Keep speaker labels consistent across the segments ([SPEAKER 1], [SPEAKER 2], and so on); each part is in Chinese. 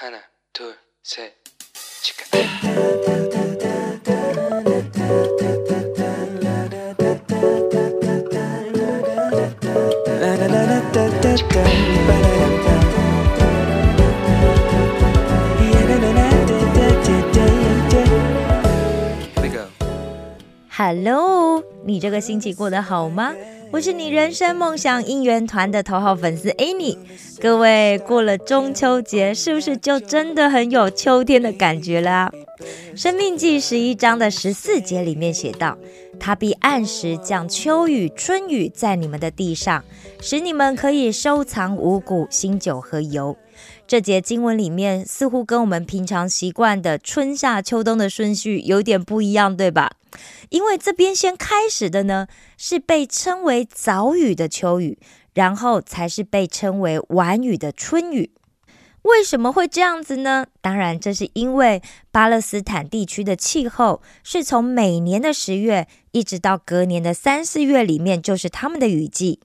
[SPEAKER 1] 하나, 둘, 셋, 치카. Here we go.
[SPEAKER 2] Hello，你这个星期过得好吗？ 我是你人生梦想应援团的头号粉丝 Annie。各位过了中秋节，是不是就真的很有秋天的感觉了？生命记十一章的十四节里面写道：“他必按时降秋雨、春雨在你们的地上，使你们可以收藏五谷、新酒和油。”这节经文里面似乎跟我们平常习惯的春夏秋冬的顺序有点不一样，对吧？因为这边先开始的呢是被称为早雨的秋雨，然后才是被称为晚雨的春雨。为什么会这样子呢？当然，这是因为巴勒斯坦地区的气候是从每年的十月一直到隔年的三四月里面，就是他们的雨季。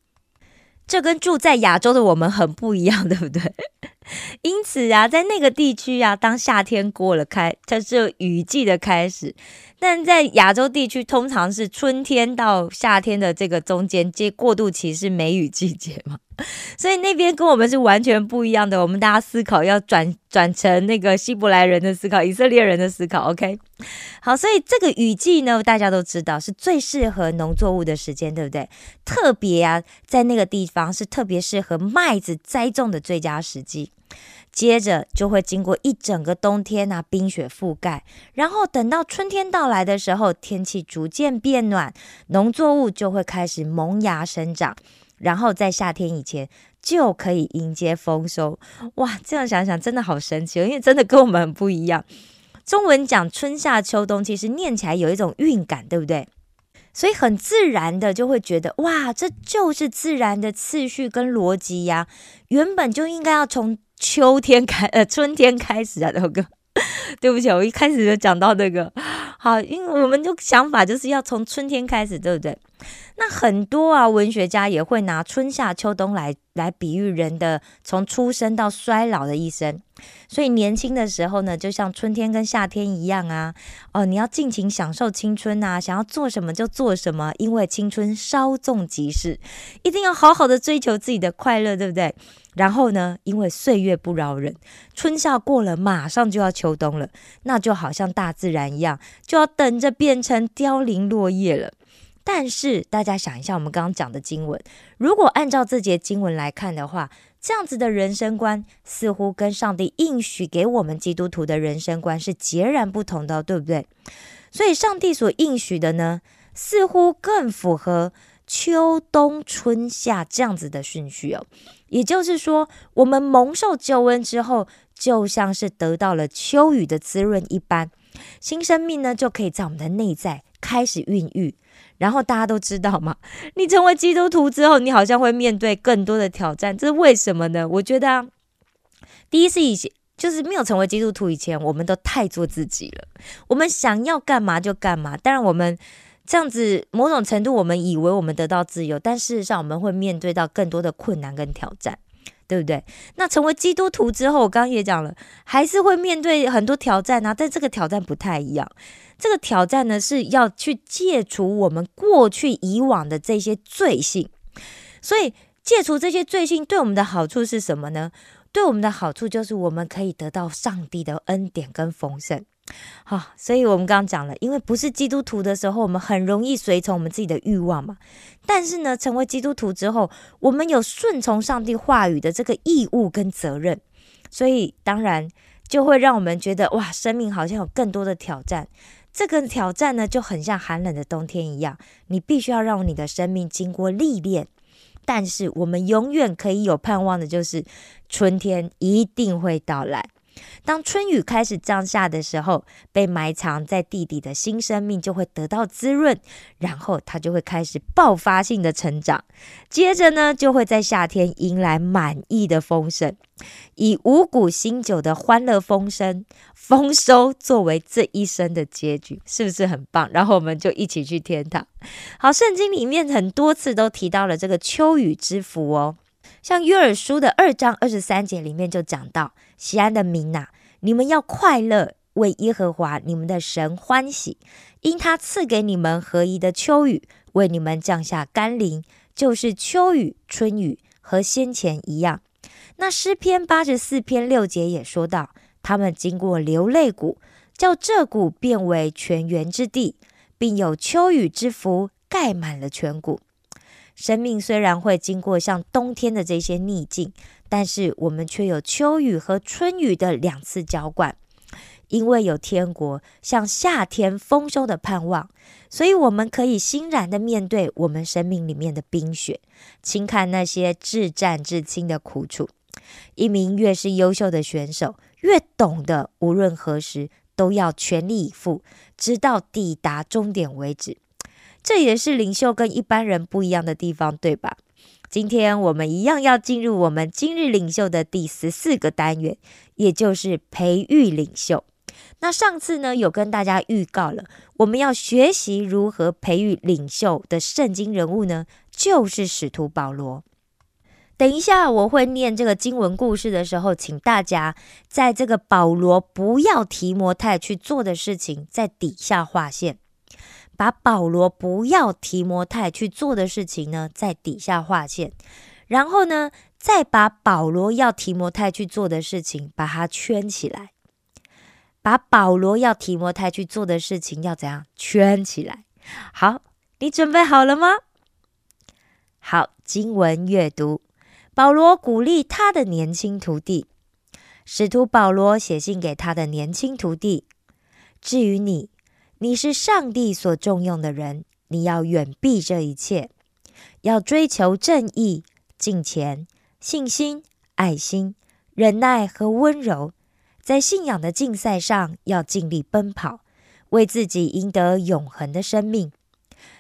[SPEAKER 2] 这跟住在亚洲的我们很不一样，对不对？因此啊，在那个地区啊，当夏天过了开，它是雨季的开始；但在亚洲地区，通常是春天到夏天的这个中间，接过渡期是梅雨季节嘛。所以那边跟我们是完全不一样的。我们大家思考要转转成那个希伯来人的思考，以色列人的思考。OK，好，所以这个雨季呢，大家都知道是最适合农作物的时间，对不对？特别啊，在那个地方是特别适合麦子栽种的最佳时机。接着就会经过一整个冬天啊，冰雪覆盖，然后等到春天到来的时候，天气逐渐变暖，农作物就会开始萌芽生长，然后在夏天以前就可以迎接丰收。哇，这样想想真的好神奇，因为真的跟我们很不一样。中文讲春夏秋冬，其实念起来有一种韵感，对不对？所以很自然的就会觉得，哇，这就是自然的次序跟逻辑呀，原本就应该要从。秋天开，呃，春天开始啊，豆哥，对不起，我一开始就讲到这个，好，因为我们就想法就是要从春天开始，对不对？那很多啊，文学家也会拿春夏秋冬来来比喻人的从出生到衰老的一生。所以年轻的时候呢，就像春天跟夏天一样啊，哦，你要尽情享受青春呐，想要做什么就做什么，因为青春稍纵即逝，一定要好好的追求自己的快乐，对不对？然后呢，因为岁月不饶人，春夏过了，马上就要秋冬了，那就好像大自然一样，就要等着变成凋零落叶了。但是大家想一下，我们刚刚讲的经文，如果按照这节经文来看的话，这样子的人生观似乎跟上帝应许给我们基督徒的人生观是截然不同的，对不对？所以上帝所应许的呢，似乎更符合秋冬春夏这样子的顺序哦。也就是说，我们蒙受救恩之后，就像是得到了秋雨的滋润一般，新生命呢就可以在我们的内在开始孕育。然后大家都知道嘛，你成为基督徒之后，你好像会面对更多的挑战，这是为什么呢？我觉得啊，第一是以前就是没有成为基督徒以前，我们都太做自己了，我们想要干嘛就干嘛。当然，我们这样子某种程度，我们以为我们得到自由，但事实上我们会面对到更多的困难跟挑战。对不对？那成为基督徒之后，我刚刚也讲了，还是会面对很多挑战啊。但这个挑战不太一样，这个挑战呢是要去戒除我们过去以往的这些罪性。所以戒除这些罪性对我们的好处是什么呢？对我们的好处就是我们可以得到上帝的恩典跟丰盛。好，所以我们刚刚讲了，因为不是基督徒的时候，我们很容易随从我们自己的欲望嘛。但是呢，成为基督徒之后，我们有顺从上帝话语的这个义务跟责任，所以当然就会让我们觉得哇，生命好像有更多的挑战。这个挑战呢，就很像寒冷的冬天一样，你必须要让你的生命经过历练。但是我们永远可以有盼望的，就是春天一定会到来。当春雨开始降下的时候，被埋藏在地底的新生命就会得到滋润，然后它就会开始爆发性的成长。接着呢，就会在夏天迎来满意的丰盛，以五谷新酒的欢乐丰盛丰收作为这一生的结局，是不是很棒？然后我们就一起去天堂。好，圣经里面很多次都提到了这个秋雨之福哦。像约珥书的二章二十三节里面就讲到：西安的民呐，你们要快乐，为耶和华你们的神欢喜，因他赐给你们合宜的秋雨，为你们降下甘霖，就是秋雨、春雨和先前一样。那诗篇八十四篇六节也说到，他们经过流泪谷，叫这谷变为泉源之地，并有秋雨之福盖满了全谷。生命虽然会经过像冬天的这些逆境，但是我们却有秋雨和春雨的两次浇灌，因为有天国像夏天丰收的盼望，所以我们可以欣然的面对我们生命里面的冰雪，轻看那些至战至轻的苦楚。一名越是优秀的选手，越懂得无论何时都要全力以赴，直到抵达终点为止。这也是领袖跟一般人不一样的地方，对吧？今天我们一样要进入我们今日领袖的第十四个单元，也就是培育领袖。那上次呢，有跟大家预告了，我们要学习如何培育领袖的圣经人物呢，就是使徒保罗。等一下我会念这个经文故事的时候，请大家在这个保罗不要提摩太去做的事情，在底下划线。把保罗不要提摩太去做的事情呢，在底下划线，然后呢，再把保罗要提摩太去做的事情把它圈起来。把保罗要提摩太去做的事情要怎样圈起来？好，你准备好了吗？好，经文阅读，保罗鼓励他的年轻徒弟，使徒保罗写信给他的年轻徒弟。至于你。你是上帝所重用的人，你要远避这一切，要追求正义、敬虔、信心、爱心、忍耐和温柔，在信仰的竞赛上要尽力奔跑，为自己赢得永恒的生命。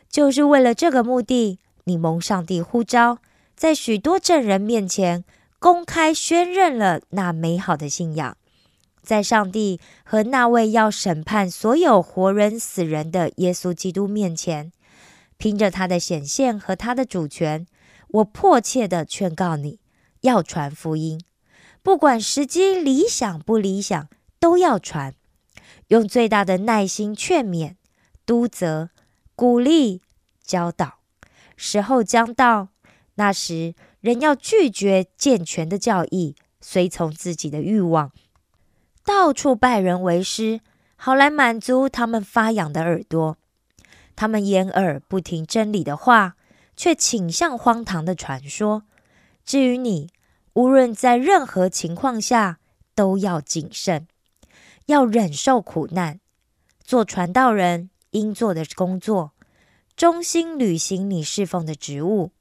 [SPEAKER 2] 就是为了这个目的，你蒙上帝呼召，在许多证人面前公开宣认了那美好的信仰。在上帝和那位要审判所有活人死人的耶稣基督面前，凭着他的显现和他的主权，我迫切的劝告你，要传福音，不管时机理想不理想，都要传，用最大的耐心劝勉、督责、鼓励、教导。时候将到，那时人要拒绝健全的教义，随从自己的欲望。到处拜人为师，好来满足他们发痒的耳朵。他们掩耳不听真理的话，却倾向荒唐的传说。至于你，无论在任何情况下，都要谨慎，要忍受苦难，做传道人应做的工作，忠心履行你侍奉的职务。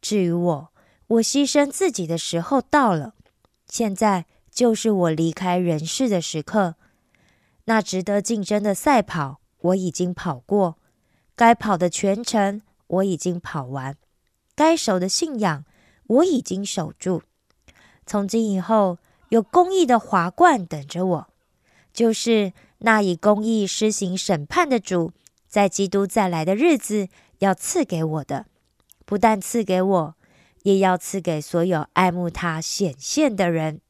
[SPEAKER 2] 至于我，我牺牲自己的时候到了。现在。就是我离开人世的时刻，那值得竞争的赛跑我已经跑过，该跑的全程我已经跑完，该守的信仰我已经守住。从今以后，有公义的华冠等着我，就是那以公义施行审判的主，在基督再来的日子要赐给我的，不但赐给我，也要赐给所有爱慕他显现的人。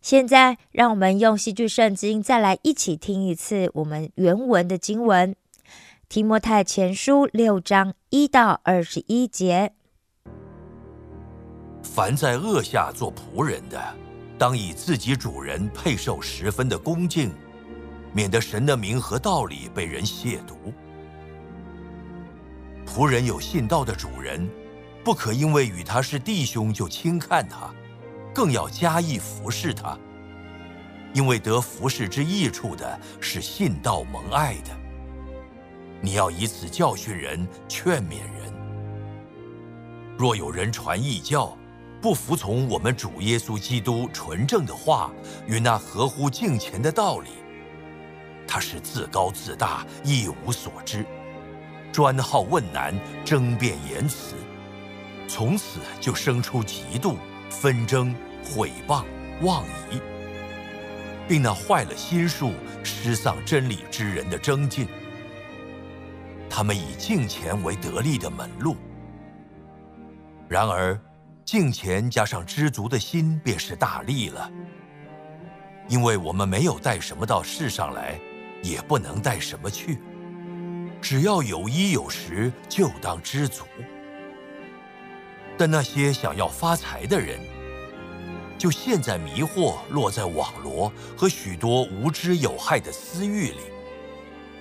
[SPEAKER 2] 现在，让我们用戏剧圣经再来一起听一次我们原文的经文，《提摩太前书》六章一到二十一节。
[SPEAKER 3] 凡在恶下做仆人的，当以自己主人配受十分的恭敬，免得神的名和道理被人亵渎。仆人有信道的主人，不可因为与他是弟兄就轻看他。更要加以服侍他，因为得服侍之益处的是信道蒙爱的。你要以此教训人、劝勉人。若有人传异教，不服从我们主耶稣基督纯正的话与那合乎敬虔的道理，他是自高自大、一无所知，专好问难、争辩言辞，从此就生出嫉妒、纷争。毁谤、妄疑，并那坏了心术、失丧真理之人的争竞，他们以敬钱为得利的门路。然而，敬虔加上知足的心，便是大利了。因为我们没有带什么到世上来，也不能带什么去。只要有衣有食，就当知足。但那些想要发财的人，就陷在迷惑、落在网罗和许多无知有害的私欲里，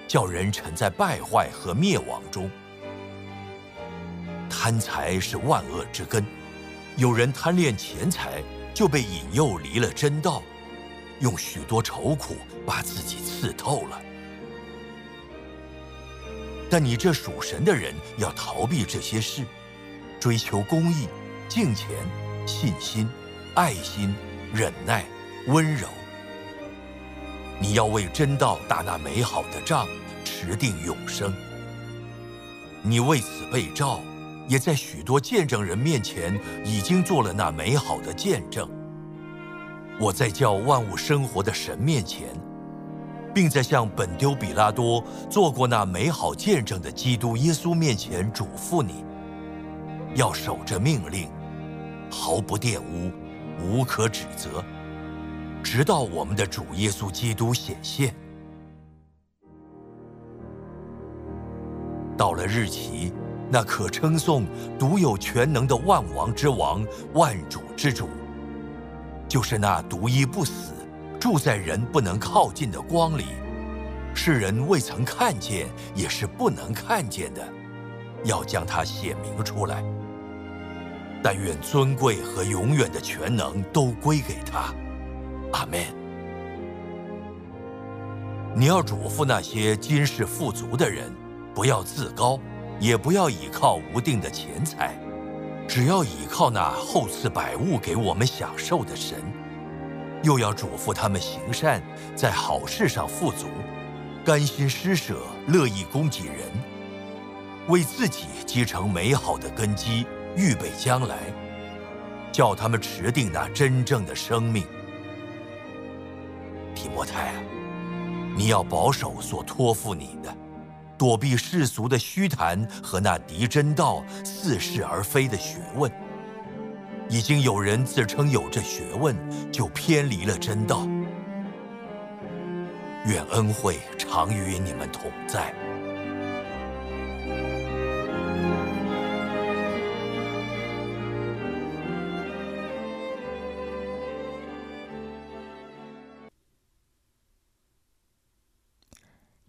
[SPEAKER 3] 叫人沉在败坏和灭亡中。贪财是万恶之根。有人贪恋钱财，就被引诱离了真道，用许多愁苦把自己刺透了。但你这属神的人要逃避这些事，追求公义、敬虔、信心、爱心、忍耐、温柔。你要为真道打那美好的仗，持定永生。你为此被召。也在许多见证人面前已经做了那美好的见证。我在叫万物生活的神面前，并在向本丢比拉多做过那美好见证的基督耶稣面前嘱咐你：要守着命令，毫不玷污，无可指责，直到我们的主耶稣基督显现。到了日期。那可称颂、独有全能的万王之王、万主之主，就是那独一不死、住在人不能靠近的光里，世人未曾看见，也是不能看见的，要将他显明出来。但愿尊贵和永远的全能都归给他。阿门。你要嘱咐那些今世富足的人，不要自高。也不要倚靠无定的钱财，只要倚靠那厚赐百物给我们享受的神。又要嘱咐他们行善，在好事上富足，甘心施舍，乐意供给人，为自己积成美好的根基，预备将来，叫他们持定那真正的生命。提摩太啊，你要保守所托付你的。躲避世俗的虚谈和那敌真道似是而非的学问，已经有人自称有这学问，就偏离了真道。愿恩惠常与你们同在。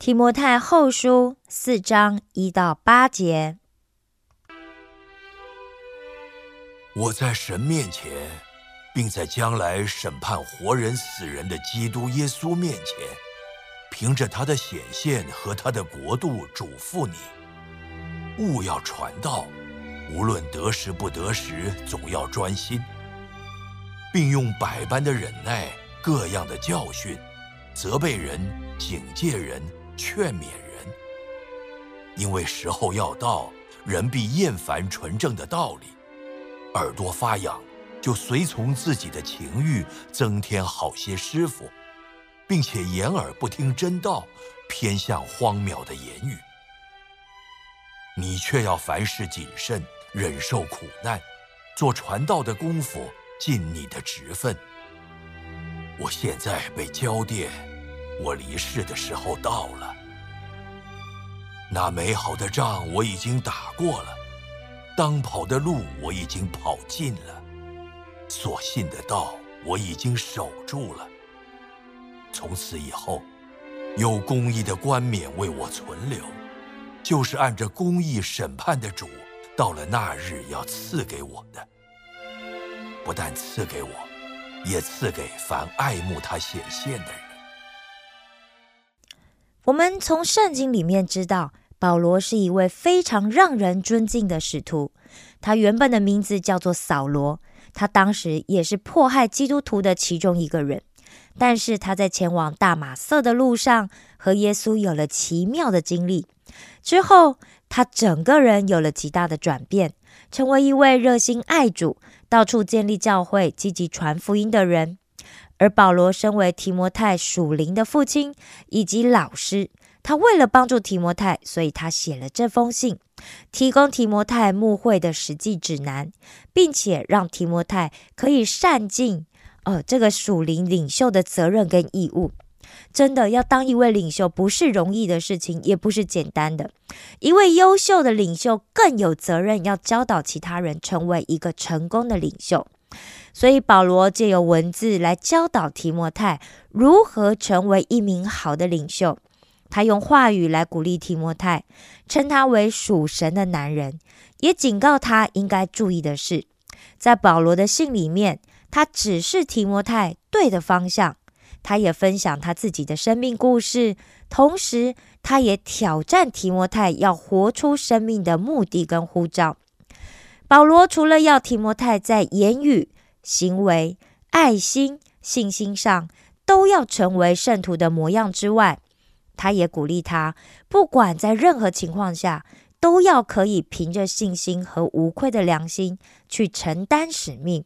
[SPEAKER 2] 提摩太后书四章一到八节，
[SPEAKER 3] 我在神面前，并在将来审判活人死人的基督耶稣面前，凭着他的显现和他的国度，嘱咐你：勿要传道，无论得时不得时，总要专心，并用百般的忍耐，各样的教训，责备人，警戒人。劝勉人，因为时候要到，人必厌烦纯正的道理，耳朵发痒，就随从自己的情欲，增添好些师傅，并且掩耳不听真道，偏向荒谬的言语。你却要凡事谨慎，忍受苦难，做传道的功夫，尽你的职分。我现在被交电。我离世的时候到了，那美好的仗我已经打过了，当跑的路我已经跑尽了，所信的道我已经守住了。从此以后，有公义的冠冕为我存留，就是按着公义审判的主，到了那日要赐给我的。不但赐给我，也赐给凡爱慕他显现的人。
[SPEAKER 2] 我们从圣经里面知道，保罗是一位非常让人尊敬的使徒。他原本的名字叫做扫罗，他当时也是迫害基督徒的其中一个人。但是他在前往大马色的路上，和耶稣有了奇妙的经历之后，他整个人有了极大的转变，成为一位热心爱主、到处建立教会、积极传福音的人。而保罗身为提摩太属灵的父亲以及老师，他为了帮助提摩太，所以他写了这封信，提供提摩太牧会的实际指南，并且让提摩太可以善尽呃这个属灵领袖的责任跟义务。真的要当一位领袖，不是容易的事情，也不是简单的。一位优秀的领袖更有责任，要教导其他人成为一个成功的领袖。所以保罗借由文字来教导提摩太如何成为一名好的领袖。他用话语来鼓励提摩太，称他为属神的男人，也警告他应该注意的是，在保罗的信里面，他指示提摩太对的方向。他也分享他自己的生命故事，同时他也挑战提摩太要活出生命的目的跟呼召。保罗除了要提摩太在言语、行为、爱心、信心上都要成为圣徒的模样之外，他也鼓励他，不管在任何情况下，都要可以凭着信心和无愧的良心去承担使命。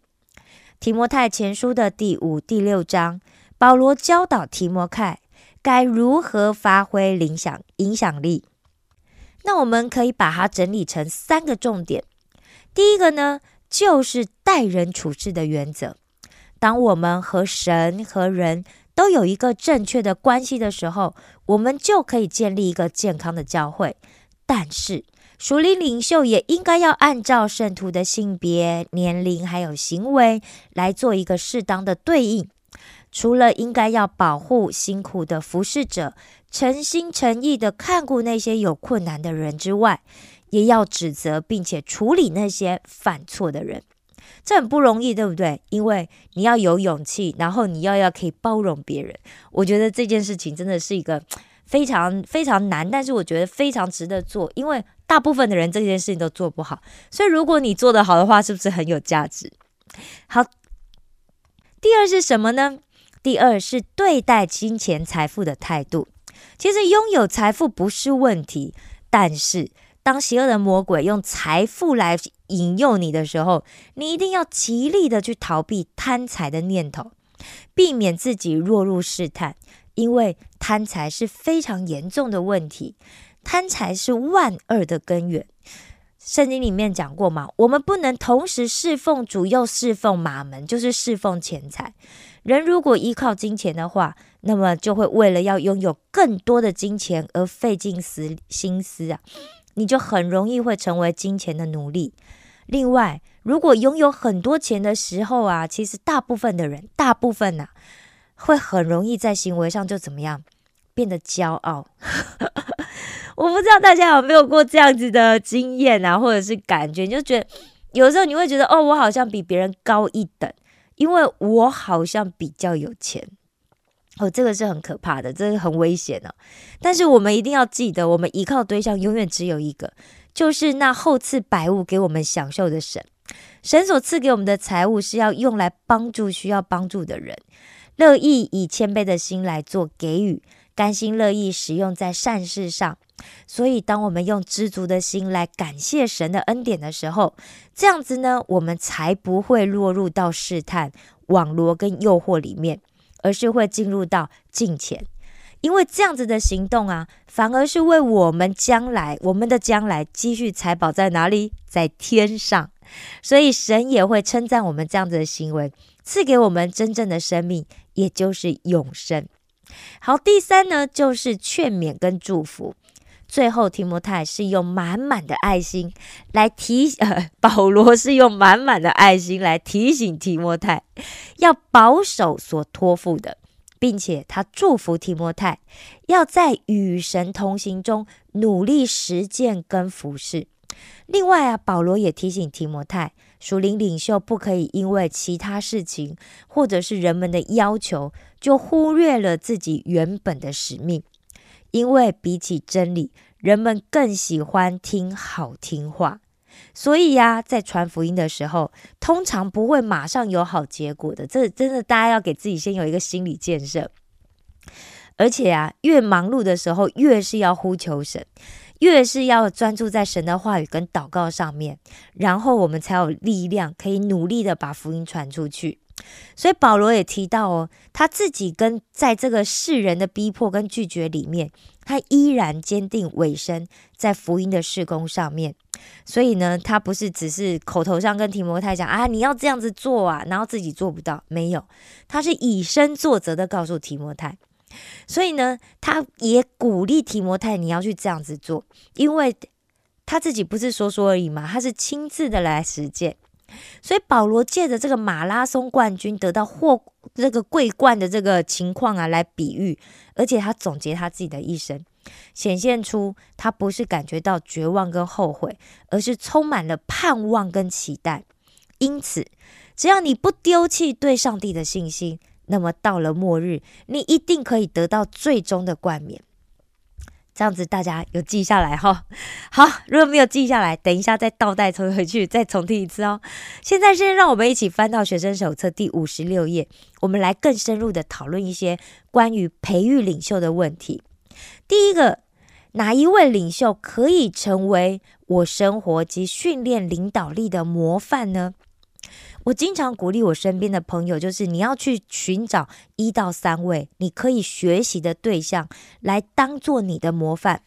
[SPEAKER 2] 提摩太前书的第五、第六章。保罗教导提摩太该如何发挥影响影响力。那我们可以把它整理成三个重点。第一个呢，就是待人处事的原则。当我们和神和人都有一个正确的关系的时候，我们就可以建立一个健康的教会。但是，属灵领袖也应该要按照圣徒的性别、年龄还有行为来做一个适当的对应。除了应该要保护辛苦的服侍者，诚心诚意的看顾那些有困难的人之外，也要指责并且处理那些犯错的人。这很不容易，对不对？因为你要有勇气，然后你要要可以包容别人。我觉得这件事情真的是一个非常非常难，但是我觉得非常值得做，因为大部分的人这件事情都做不好。所以如果你做得好的话，是不是很有价值？好，第二是什么呢？第二是对待金钱财富的态度。其实拥有财富不是问题，但是当邪恶的魔鬼用财富来引诱你的时候，你一定要极力的去逃避贪财的念头，避免自己落入试探。因为贪财是非常严重的问题，贪财是万恶的根源。圣经里面讲过嘛，我们不能同时侍奉主又侍奉马门，就是侍奉钱财。人如果依靠金钱的话，那么就会为了要拥有更多的金钱而费尽思心思啊，你就很容易会成为金钱的奴隶。另外，如果拥有很多钱的时候啊，其实大部分的人，大部分呐，会很容易在行为上就怎么样，变得骄傲。我不知道大家有没有过这样子的经验啊，或者是感觉，就觉得有时候你会觉得，哦，我好像比别人高一等。因为我好像比较有钱哦，这个是很可怕的，这是很危险的。但是我们一定要记得，我们依靠对象永远只有一个，就是那厚赐百物给我们享受的神。神所赐给我们的财物是要用来帮助需要帮助的人，乐意以谦卑的心来做给予，甘心乐意使用在善事上。所以，当我们用知足的心来感谢神的恩典的时候，这样子呢，我们才不会落入到试探、网罗跟诱惑里面，而是会进入到近前。因为这样子的行动啊，反而是为我们将来、我们的将来积蓄财宝在哪里？在天上。所以，神也会称赞我们这样子的行为，赐给我们真正的生命，也就是永生。好，第三呢，就是劝勉跟祝福。最后，提摩太是用满满的爱心来提，呃，保罗是用满满的爱心来提醒提摩太要保守所托付的，并且他祝福提摩太要在与神同行中努力实践跟服侍。另外啊，保罗也提醒提摩太，属灵领袖不可以因为其他事情或者是人们的要求，就忽略了自己原本的使命。因为比起真理，人们更喜欢听好听话，所以呀，在传福音的时候，通常不会马上有好结果的。这真的，大家要给自己先有一个心理建设。而且啊，越忙碌的时候，越是要呼求神，越是要专注在神的话语跟祷告上面，然后我们才有力量可以努力的把福音传出去。所以保罗也提到哦，他自己跟在这个世人的逼迫跟拒绝里面，他依然坚定委身在福音的事工上面。所以呢，他不是只是口头上跟提摩太讲啊，你要这样子做啊，然后自己做不到，没有，他是以身作则的告诉提摩太。所以呢，他也鼓励提摩太你要去这样子做，因为他自己不是说说而已嘛，他是亲自的来实践。所以保罗借着这个马拉松冠军得到获这个桂冠的这个情况啊，来比喻，而且他总结他自己的一生，显现出他不是感觉到绝望跟后悔，而是充满了盼望跟期待。因此，只要你不丢弃对上帝的信心，那么到了末日，你一定可以得到最终的冠冕。这样子大家有记下来哈，好，如果没有记下来，等一下再倒带重回去，再重听一次哦。现在先让我们一起翻到学生手册第五十六页，我们来更深入的讨论一些关于培育领袖的问题。第一个，哪一位领袖可以成为我生活及训练领导力的模范呢？我经常鼓励我身边的朋友，就是你要去寻找一到三位你可以学习的对象，来当做你的模范。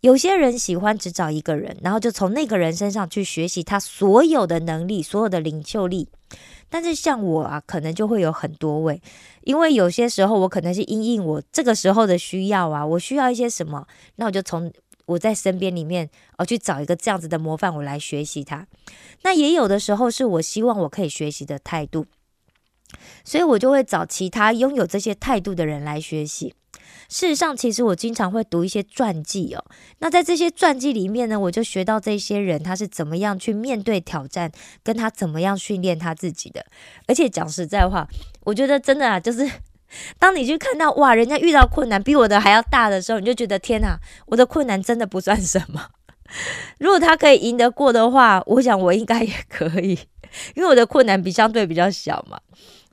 [SPEAKER 2] 有些人喜欢只找一个人，然后就从那个人身上去学习他所有的能力、所有的领袖力。但是像我啊，可能就会有很多位，因为有些时候我可能是因应我这个时候的需要啊，我需要一些什么，那我就从。我在身边里面，哦，去找一个这样子的模范，我来学习他。那也有的时候是我希望我可以学习的态度，所以我就会找其他拥有这些态度的人来学习。事实上，其实我经常会读一些传记哦。那在这些传记里面呢，我就学到这些人他是怎么样去面对挑战，跟他怎么样训练他自己的。而且讲实在话，我觉得真的啊，就是。当你去看到哇，人家遇到困难比我的还要大的时候，你就觉得天哪，我的困难真的不算什么。如果他可以赢得过的话，我想我应该也可以，因为我的困难比相对比较小嘛。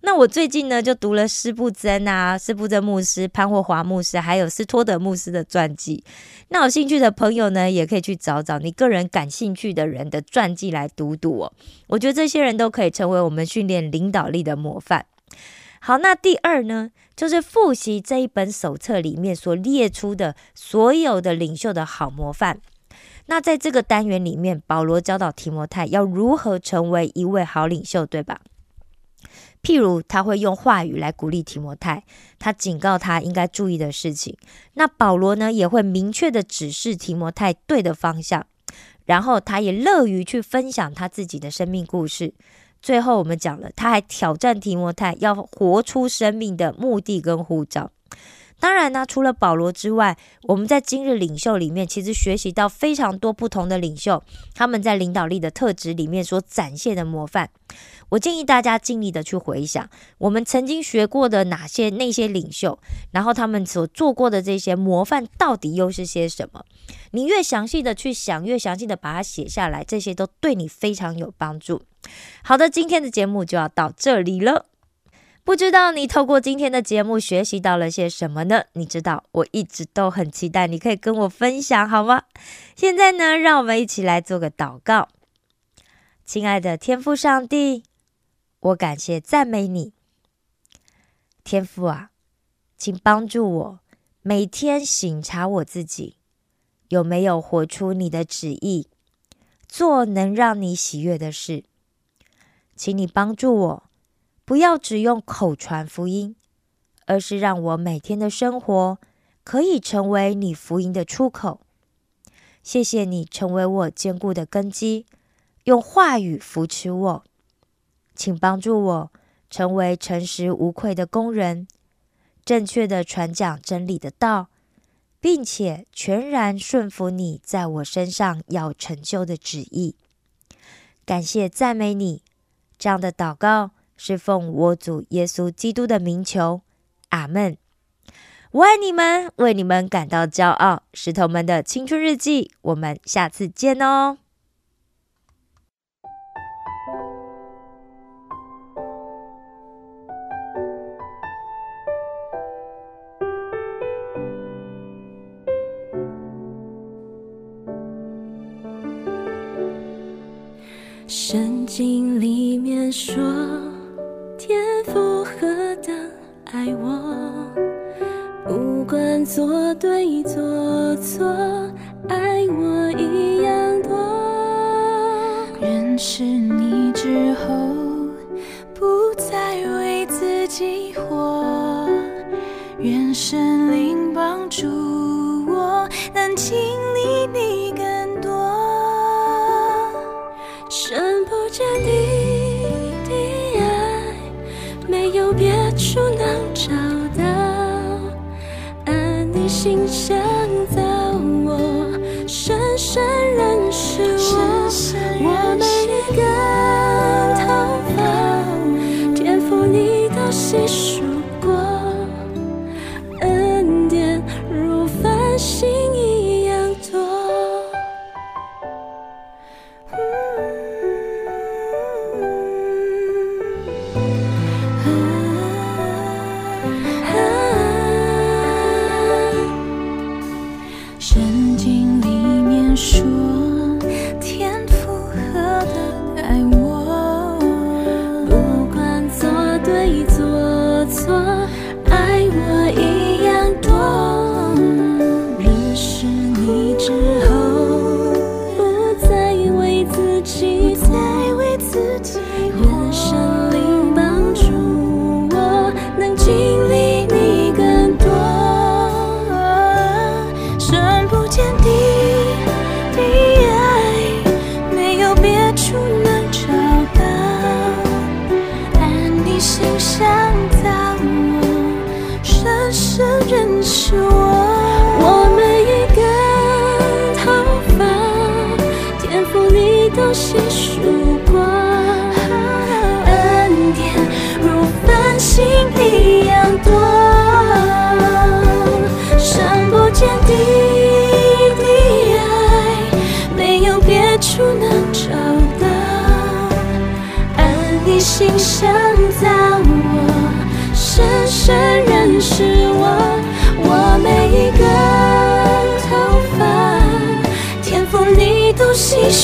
[SPEAKER 2] 那我最近呢，就读了施布珍啊、施布珍牧师、潘霍华牧师，还有斯托德牧师的传记。那有兴趣的朋友呢，也可以去找找你个人感兴趣的人的传记来读读哦。我觉得这些人都可以成为我们训练领导力的模范。好，那第二呢，就是复习这一本手册里面所列出的所有的领袖的好模范。那在这个单元里面，保罗教导提摩太要如何成为一位好领袖，对吧？譬如他会用话语来鼓励提摩太，他警告他应该注意的事情。那保罗呢，也会明确的指示提摩太对的方向，然后他也乐于去分享他自己的生命故事。最后，我们讲了，他还挑战提摩太要活出生命的目的跟护照。当然呢，除了保罗之外，我们在今日领袖里面，其实学习到非常多不同的领袖，他们在领导力的特质里面所展现的模范。我建议大家尽力的去回想，我们曾经学过的哪些那些领袖，然后他们所做过的这些模范到底又是些什么？你越详细的去想，越详细的把它写下来，这些都对你非常有帮助。好的，今天的节目就要到这里了。不知道你透过今天的节目学习到了些什么呢？你知道，我一直都很期待你可以跟我分享，好吗？现在呢，让我们一起来做个祷告。亲爱的天父上帝，我感谢赞美你。天父啊，请帮助我每天醒察我自己，有没有活出你的旨意，做能让你喜悦的事。请你帮助我，不要只用口传福音，而是让我每天的生活可以成为你福音的出口。谢谢你成为我坚固的根基，用话语扶持我。请帮助我成为诚实无愧的工人，正确的传讲真理的道，并且全然顺服你在我身上要成就的旨意。感谢赞美你。这样的祷告是奉我主耶稣基督的名求，阿门。我爱你们，为你们感到骄傲。石头们的青春日记，我们下次见哦。
[SPEAKER 4] 圣经里面说，天赋何等爱我，不管做对做错，爱我一样多。认识你之后，不再为自己活，愿神灵帮助我，能轻。倾斜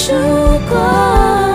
[SPEAKER 4] 束光。